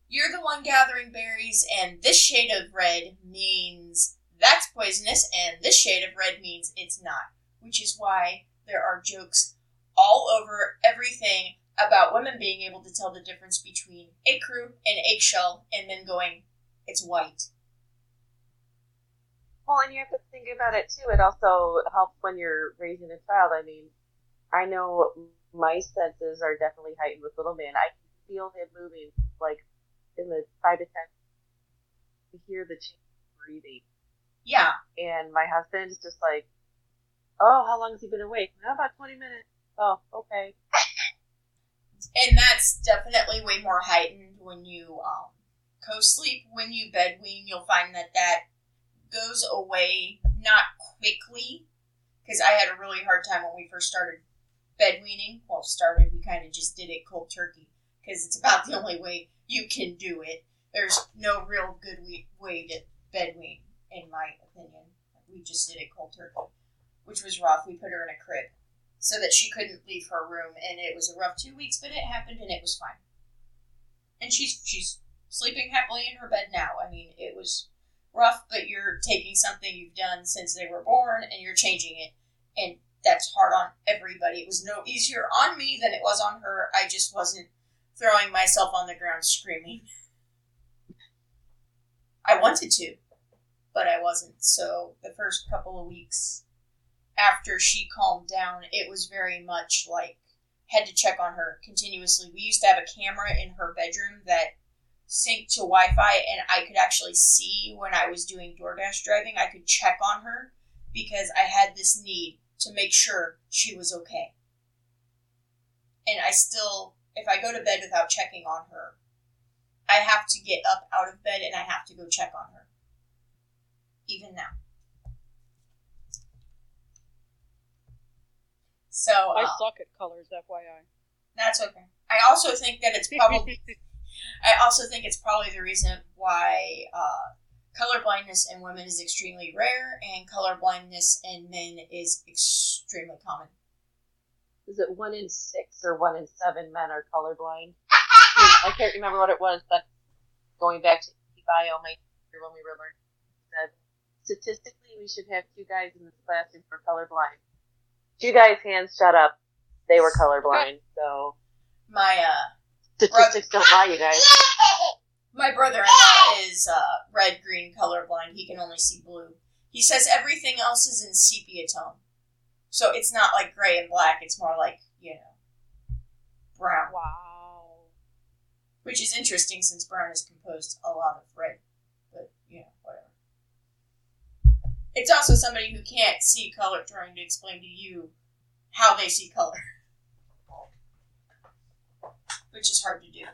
you're the one gathering berries, and this shade of red means that's poisonous, and this shade of red means it's not. Which is why there are jokes all over everything about women being able to tell the difference between ecru and eggshell and then going, it's white. Well, and you have to think about it too. It also helps when you're raising a child. I mean, I know my senses are definitely heightened with little man. I can feel him moving like in the five to ten. To hear the change in breathing, Yeah, and my husband is just like, "Oh, how long has he been awake? "Oh, about twenty minutes." Oh, okay. (laughs) and that's definitely way more heightened when you um, co-sleep. When you bedwean, you'll find that that goes away not quickly because I had a really hard time when we first started bedweaning. Well, started we kind of just did it cold turkey because it's about the only way you can do it. There's no real good way to bedwean, in my opinion. We just did it cold turkey, which was rough. We put her in a crib so that she couldn't leave her room, and it was a rough two weeks, but it happened and it was fine. And she's she's sleeping happily in her bed now. I mean, it was rough, but you're taking something you've done since they were born and you're changing it, and that's hard on everybody. It was no easier on me than it was on her. I just wasn't throwing myself on the ground screaming. I wanted to, but I wasn't. So the first couple of weeks after she calmed down, it was very much like, had to check on her continuously. We used to have a camera in her bedroom that synced to Wi Fi, and I could actually see when I was doing DoorDash driving. I could check on her because I had this need to make sure she was okay. And I still, if I go to bed without checking on her, I have to get up out of bed and I have to go check on her. Even now. So I uh, suck at colors, FYI. that's okay. I also think that it's probably (laughs) I also think it's probably the reason why uh, color blindness in women is extremely rare and color blindness in men is extremely common. Is it one in six or one in seven men are colorblind? (laughs) I can't remember what it was, but going back to bio, my teacher when we were learning said statistically we should have two guys in this classroom for colorblind. Two guys' hands shut up. They were colorblind, so My uh, statistics don't lie, you guys. (laughs) my brother-in-law is uh, red green colorblind. He can only see blue. He says everything else is in sepia tone, so it's not like gray and black. It's more like you know brown. Wow. which is interesting since brown is composed a lot of red. But you know, whatever. It's also somebody who can't see color trying to explain to you how they see color, which is hard to do.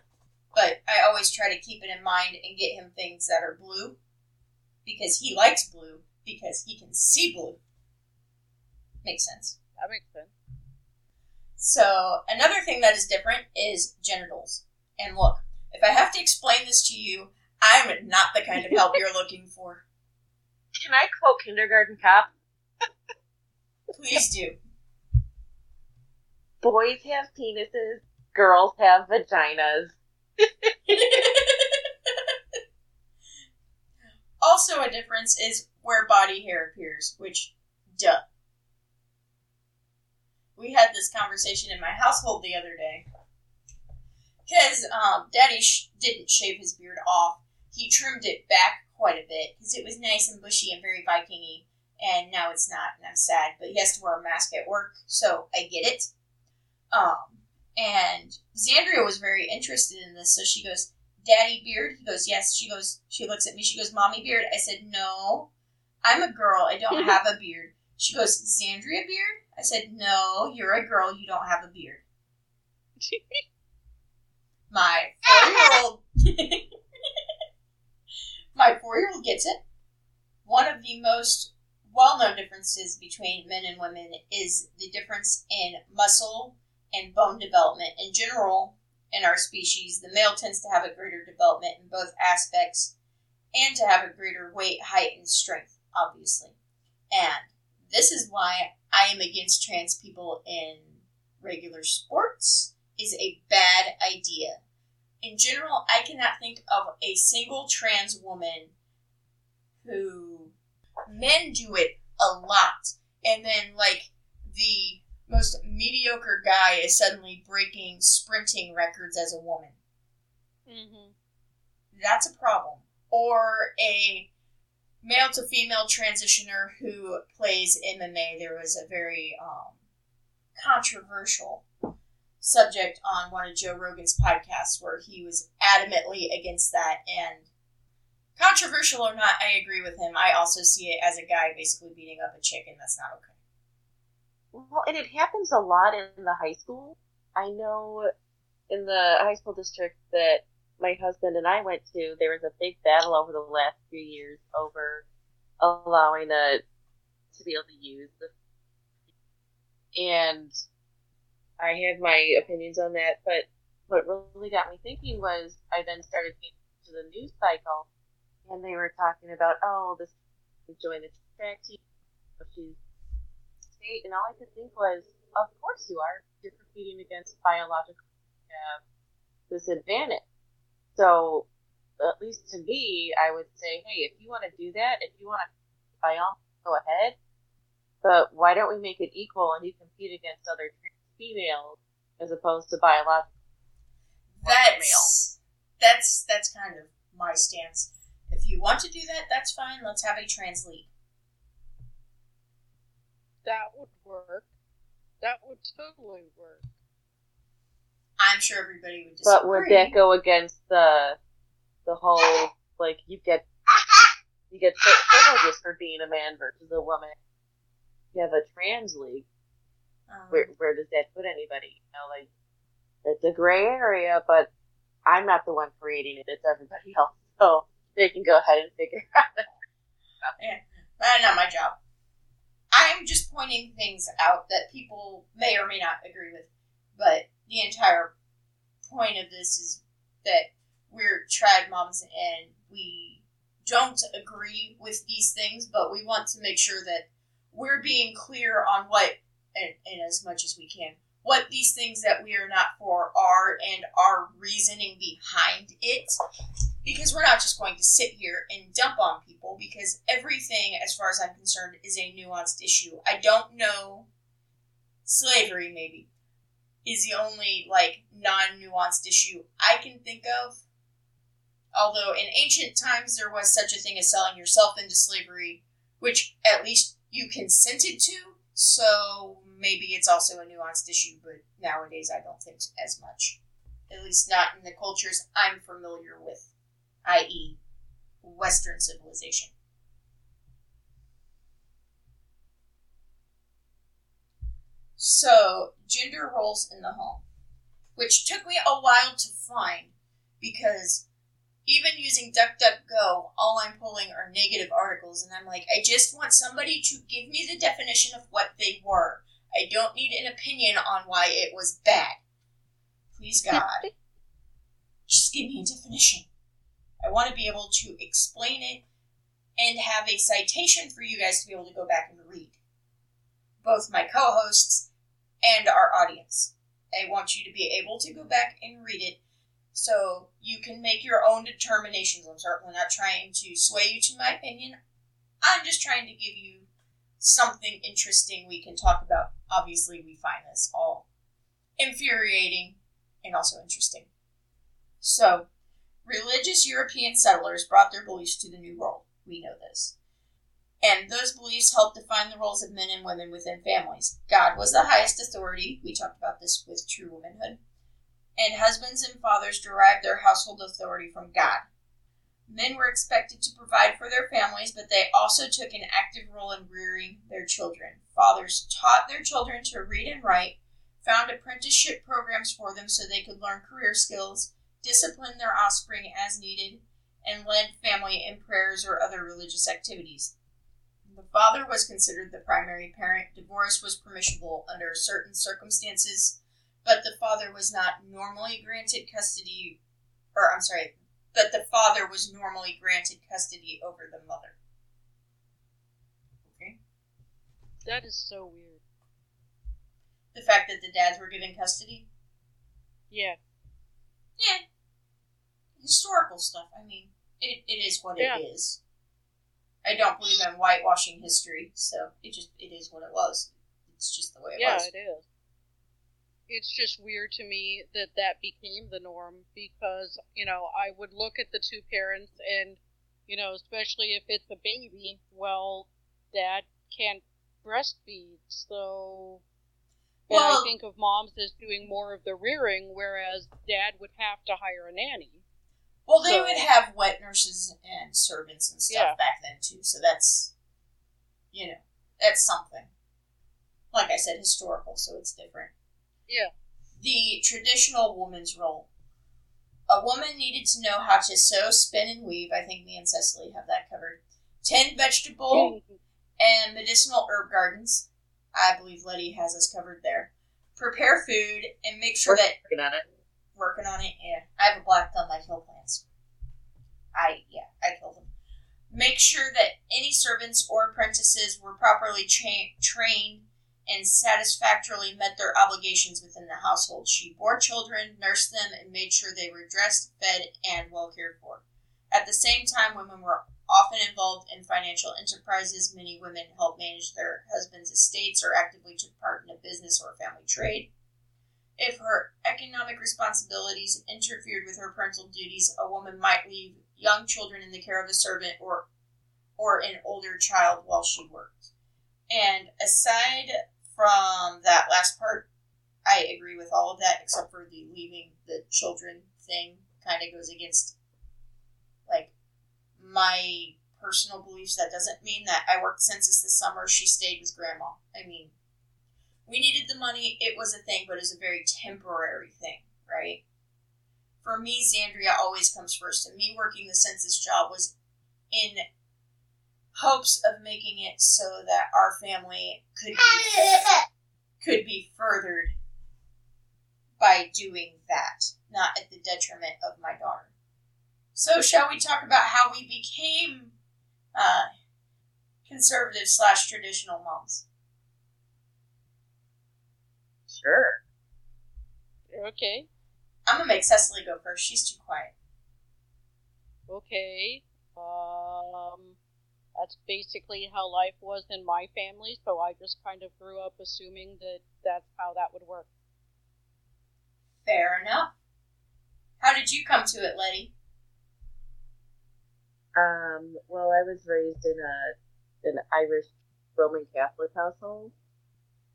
But I always try to keep it in mind and get him things that are blue because he likes blue because he can see blue. Makes sense. That makes sense. So, another thing that is different is genitals. And look, if I have to explain this to you, I'm not the kind of help you're (laughs) looking for. Can I quote Kindergarten Cop? (laughs) Please do. Boys have penises, girls have vaginas. (laughs) also, a difference is where body hair appears, which, duh. We had this conversation in my household the other day. Because um, Daddy sh- didn't shave his beard off. He trimmed it back quite a bit because it was nice and bushy and very Vikingy, and now it's not, and I'm sad. But he has to wear a mask at work, so I get it. Um, and Xandria was very interested in this, so she goes, Daddy beard? He goes, Yes. She goes, she looks at me, she goes, Mommy beard? I said, No. I'm a girl, I don't (laughs) have a beard. She goes, Xandria beard? I said, No, you're a girl, you don't have a beard. (laughs) My four year old (laughs) My four year old gets it. One of the most well known differences between men and women is the difference in muscle and bone development. In general, in our species, the male tends to have a greater development in both aspects and to have a greater weight, height, and strength, obviously. And this is why I am against trans people in regular sports is a bad idea. In general, I cannot think of a single trans woman who men do it a lot and then like the most mediocre guy is suddenly breaking sprinting records as a woman. hmm That's a problem. Or a male to female transitioner who plays MMA. There was a very um, controversial subject on one of Joe Rogan's podcasts where he was adamantly against that. And controversial or not, I agree with him. I also see it as a guy basically beating up a chick, and that's not okay. Well, and it happens a lot in the high school. I know in the high school district that my husband and I went to, there was a big battle over the last few years over allowing a to be able to use the and I have my opinions on that, but what really got me thinking was I then started getting to the news cycle and they were talking about, oh, this join the track team, she's state, and all I could think was, of course you are. You're competing against biological uh, have this advantage. So, at least to me, I would say, hey, if you want to do that, if you want to, by all go ahead. But why don't we make it equal and you compete against other females as opposed to biological? That's that's that's kind of my stance. If you want to do that, that's fine. Let's have a trans league. That would work. That would totally work. I'm sure everybody would disagree. But would that go against the the whole like you get you get pri- privileges for being a man versus a woman? You have a trans league. Um, Where where does that put anybody? You know, like it's a gray area, but I'm not the one creating it. It's everybody else. (laughs) So they can go ahead and figure (laughs) out. Uh, not my job. I'm just pointing things out that people may or may not agree with. But the entire point of this is that we're trad moms and we don't agree with these things, but we want to make sure that we're being clear on what, and, as much as we can, what these things that we are not for are and our reasoning behind it. Because we're not just going to sit here and dump on people because everything as far as i'm concerned is a nuanced issue. I don't know slavery maybe is the only like non-nuanced issue i can think of. Although in ancient times there was such a thing as selling yourself into slavery which at least you consented to. So maybe it's also a nuanced issue but nowadays i don't think as much at least not in the cultures i'm familiar with i.e., Western civilization. So, gender roles in the home, which took me a while to find because even using DuckDuckGo, all I'm pulling are negative articles, and I'm like, I just want somebody to give me the definition of what they were. I don't need an opinion on why it was bad. Please, God, just give me a definition. I want to be able to explain it and have a citation for you guys to be able to go back and read. Both my co hosts and our audience. I want you to be able to go back and read it so you can make your own determinations. I'm certainly not trying to sway you to my opinion. I'm just trying to give you something interesting we can talk about. Obviously, we find this all infuriating and also interesting. So, religious European settlers brought their beliefs to the New World. We know this. And those beliefs helped define the roles of men and women within families. God was the highest authority. We talked about this with true womanhood. And husbands and fathers derived their household authority from God. Men were expected to provide for their families, but they also took an active role in rearing their children. Fathers taught their children to read and write, found apprenticeship programs for them so they could learn career skills, discipline their offspring as needed, and led family in prayers or other religious activities. The father was considered the primary parent. Divorce was permissible under certain circumstances, but the father was not normally granted custody, or I'm sorry, but the father was normally granted custody over the mother. Okay. That is so weird. The fact that the dads were given custody. Yeah. Yeah. Historical stuff. I mean, it, it is what Yeah. it is. I don't believe in whitewashing history, so it just it is what it was. It's just the way it yeah, was. Yeah, it is. It's just weird to me that that became the norm because, you know, I would look at the two parents and, you know, especially if it's a baby, well, dad can't breastfeed, so. Well- I think of moms as doing more of the rearing, whereas dad would have to hire a nanny. Well, they So- would have wet nurses and servants and stuff Yeah. back then too, so that's you know that's something. Like I said, historical, so it's different. Yeah. The traditional woman's role. A woman needed to know how to sew, spin, and weave. I think me and Cecily have that covered. Tend vegetable and medicinal herb gardens. I believe Letty has us covered there. Prepare food and make sure that Working on it. working on it. Yeah, I have a black thumb. I kill plants. I yeah, I kill them. Make sure that any servants or apprentices were properly cha- trained and satisfactorily met their obligations within the household. She bore children, nursed them, and made sure they were dressed, fed, and well cared for. At the same time, women were often involved in financial enterprises. Many women helped manage their husbands' estates or actively took part in a business or family trade. If her economic responsibilities interfered with her parental duties, a woman might leave young children in the care of a servant or or an older child while she worked. And aside from that last part, I agree with all of that except for the leaving the children thing kind of goes against like my personal beliefs. That doesn't mean that I worked census this summer. She stayed with grandma. I mean, we needed the money. It was a thing, but it's a very temporary thing, right? For me, Xandria always comes first, and me working the census job was in hopes of making it so that our family could be, (laughs) could be furthered by doing that, not at the detriment of my daughter. So, shall we talk about how we became uh, conservative slash traditional moms? Sure. Okay. I'm gonna make Cecily go first. She's too quiet. Okay. Um, that's basically how life was in my family, so I just kind of grew up assuming that that's how that would work. Fair enough. How did you come to it, Letty? Um, well, I was raised in a an Irish Roman Catholic household.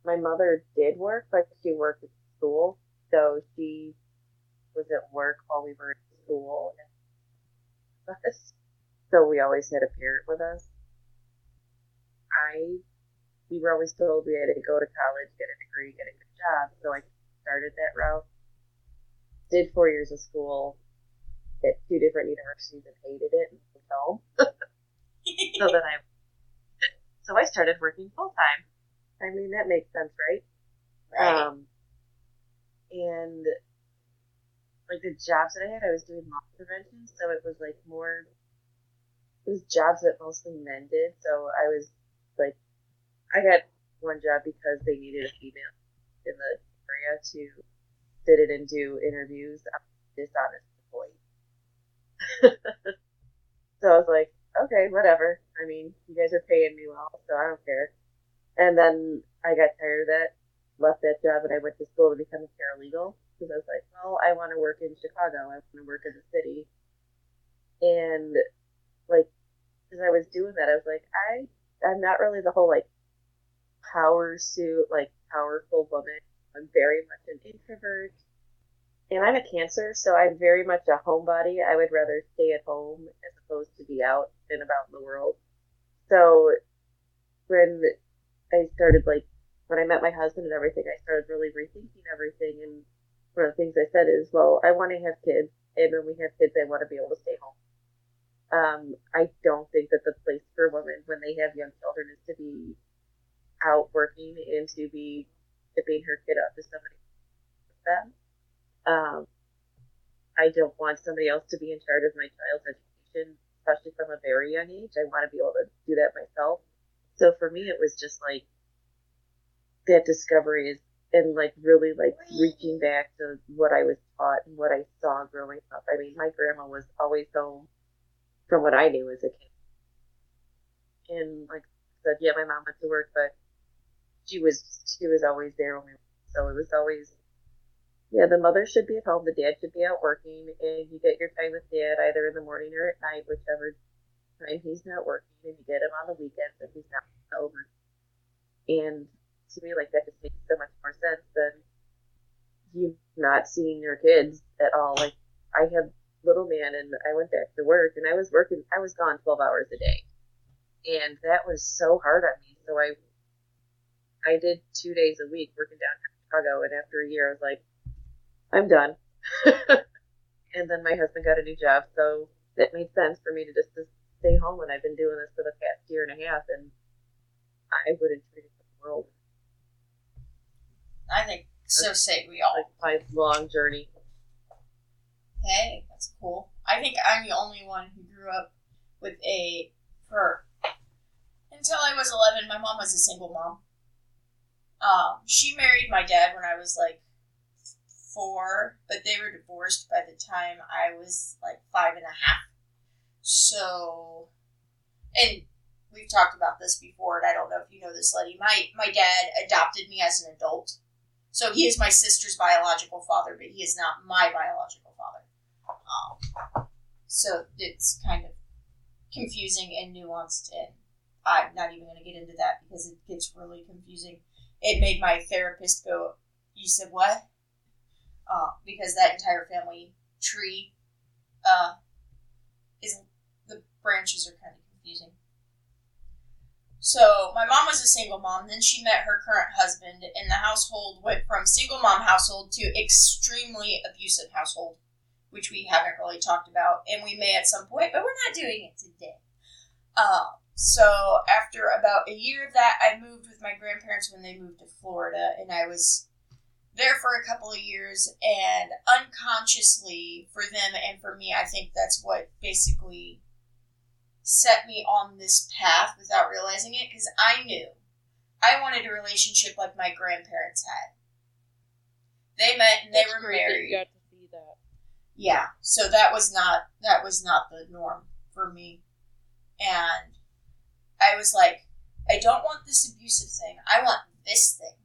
My mother did work, but she worked at school, so she was at work while we were in school. (laughs) So we always had a parent with us. I, we were always told we had to go to college, get a degree, get a good job. So I started that route. Did four years of school at two different universities and hated it and went home. so then I, so I started working full time. I mean, that makes sense, right? Right. Um, and like the jobs that I had, I was doing loss prevention, so it was like more. It was jobs that mostly men did, so I was I got one job because they needed a female in the area to sit in and do interviews. I'm dishonest employee. (laughs) so I was like, okay, whatever. I mean, you guys are paying me well, so I don't care. And then I got tired of that, left that job, and I went to school to become a paralegal because I was like, well, I want to work in Chicago. I want to work in the city. And like, as I was doing that, I was like, I, I'm not really the whole like power suit, like powerful woman. I'm very much an introvert. And I'm a cancer, so I'm very much a homebody. I would rather stay at home as opposed to be out and about in the world. So when I started like when I met my husband and everything, I started really rethinking everything. And one of the things I said is, well, I want to have kids, and when we have kids, I want to be able to stay home. Um, I don't think that the place for women when they have young children is to be out working and to be shipping her kid up to somebody with them. Um, I don't want somebody else to be in charge of my child's education, especially from a very young age. I want to be able to do that myself. So for me, it was just like that discovery is and like really like reaching back to what I was taught and what I saw growing up. I mean, my grandma was always home from what I knew as a kid. And like I said, yeah, my mom went to work, but she was she was always there when we so it was always yeah, the mother should be at home, the dad should be out working, and you get your time with dad either in the morning or at night, whichever time he's not working, and you get him on the weekends if he's not over. And to me, like that just makes so much more sense than you not seeing your kids at all. Like I had little man, and I went back to work, and I was working. I was gone twelve hours a day, and that was so hard on me. So I, I did two days a week working down in Chicago, and after a year, I was like, I'm done. (laughs) and then my husband got a new job, so it made sense for me to just to stay home, and I've been doing this for the past year and a half, and I wouldn't trade it for the world. I think so. Say we all. Like my long journey. Hey, that's cool. I think I'm the only one who grew up with a for until I was 11. My mom was a single mom. Um, she married my dad when I was like four, but they were divorced by the time I was like five and a half. So, and we've talked about this before, and I don't know if you know this, Letty. My my dad adopted me as an adult, so he is my sister's biological father, but he is not my biological father. Um, so it's kind of confusing and nuanced, and I'm not even going to get into that because it gets really confusing. It made my therapist go, You said what? Uh, because that entire family tree uh, is the branches are kind of confusing. So my mom was a single mom. Then she met her current husband, and the household went from single mom household to extremely abusive household, which we haven't really talked about, and we may at some point, but we're not doing it today. Uh, so after about a year of that, I moved with my grandparents when they moved to Florida, and I was there for a couple of years. And unconsciously, for them and for me, I think that's what basically set me on this path without realizing it because I knew I wanted a relationship like my grandparents had. They met and they That's were great that married. you got to see that. Yeah, so that was not that was not the norm for me. And I was like, I don't want this abusive thing. I want this thing.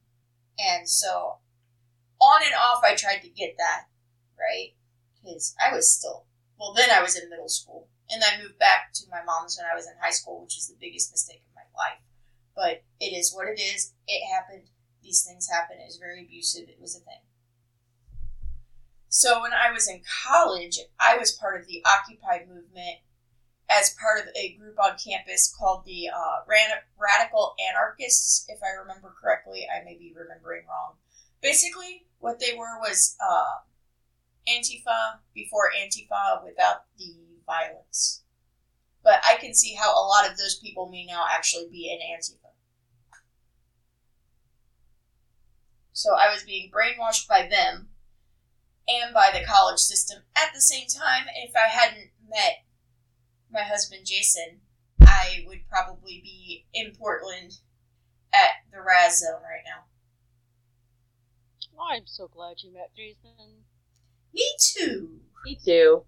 And so on and off I tried to get that, right? Cuz I was still well then I was in middle school and I moved back to my mom's when I was in high school, which is the biggest mistake of my life. But it is what it is. It happened. These things happen. It was very abusive. It was a thing. So when I was in college, I was part of the Occupy movement as part of a group on campus called the uh, Ran- Radical Anarchists, if I remember correctly. I may be remembering wrong. Basically, what they were was uh, Antifa before Antifa without the violence. But I can see how a lot of those people may now actually be in Antifa. So I was being brainwashed by them and by the college system at the same time. If I hadn't met my husband Jason, I would probably be in Portland at the Raz Zone right now. Oh, I'm so glad you met Jason. Me too. Me too.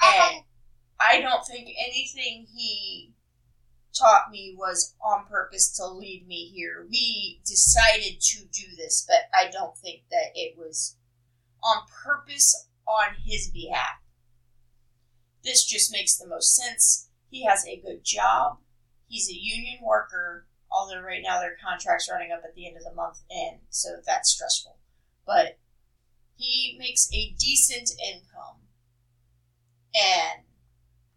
And I don't think anything he taught me was on purpose to lead me here. We decided to do this, but I don't think that it was on purpose on his behalf. This just makes the most sense. He has a good job. He's a union worker, although right now their contract's running up at the end of the month, and so that's stressful. But he makes a decent income and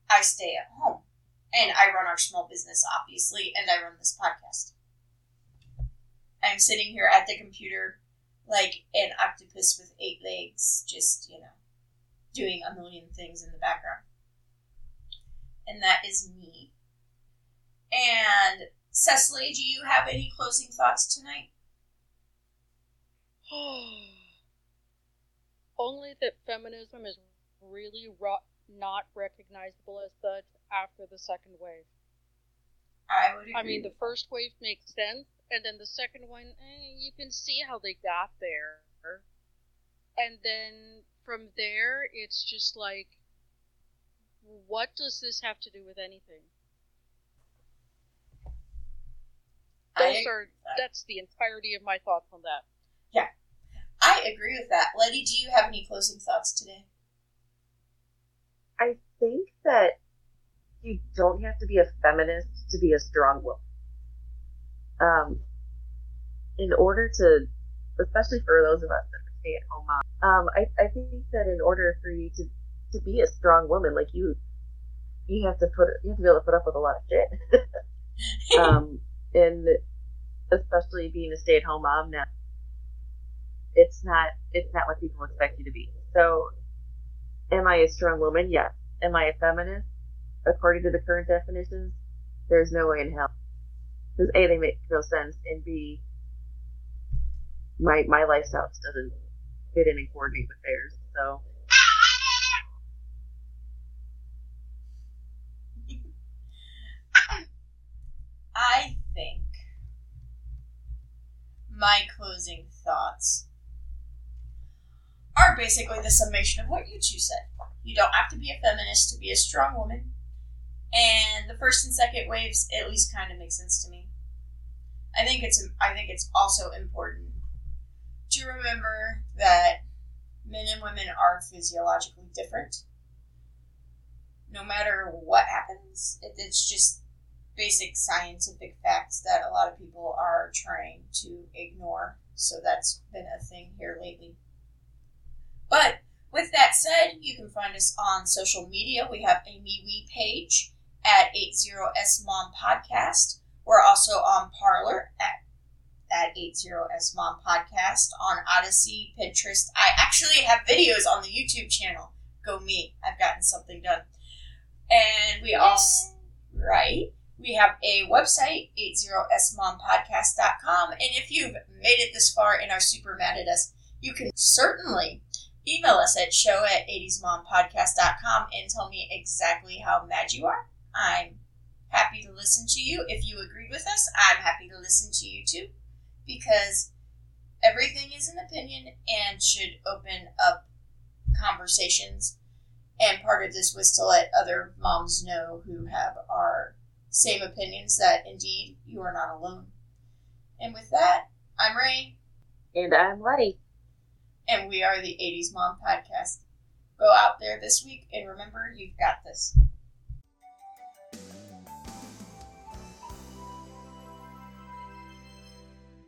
I stay at home. And I run our small business, obviously, and I run this podcast. I'm sitting here at the computer like an octopus with eight legs, just, you know, doing a million things in the background. And that is me. And Cecily, do you have any closing thoughts tonight? (sighs) Only that feminism is really ro- not recognizable as such after the second wave. I would agree. I mean, the first wave makes sense, and then the second one, eh, you can see how they got there. And then from there, it's just like, what does this have to do with anything? I Those are that's the entirety of my thoughts on that. Yeah, I agree with that. Letty, do you have any closing thoughts today? I think that you don't have to be a feminist to be a strong woman. Um, in order to, especially for those of us that are stay-at-home moms, um, I, I think that in order for you to to be a strong woman, like you, you have to put you have to be able to put up with a lot of shit. (laughs) um, and especially being a stay-at-home mom now, it's not it's not what people expect you to be. So, am I a strong woman? Yes. Am I a feminist? According to the current definitions, there's no way in hell. Because a they make no sense, and b my my lifestyle doesn't fit in and coordinate with theirs. So I think my closing thoughts are basically the summation of what you two said. You don't have to be a feminist to be a strong woman. And the first and second waves at least kind of make sense to me. I think it's I think it's also important to remember that men and women are physiologically different. No matter what happens, it, it's just basic scientific facts that a lot of people are trying to ignore. So that's been a thing here lately. But with that said, you can find us on social media. We have a MeWe page at 80S Mom Podcast. We're also on Parler at at 80S Mom Podcast on Odysee, Pinterest. I actually have videos on the YouTube channel. Go me. I've gotten something done. And we also, right? We have a website, 80smompodcast.com. And if you've made it this far and are super mad at us, you can certainly email us at show at 80smompodcast.com and tell me exactly how mad you are. I'm happy to listen to you. If you agreed with us, I'm happy to listen to you too because everything is an opinion and should open up conversations. And part of this was to let other moms know who have our same opinions that indeed you are not alone. And with that, I'm Ray. And I'm Letty. And we are the 80s Mom Podcast. Go out there this week and remember you've got this.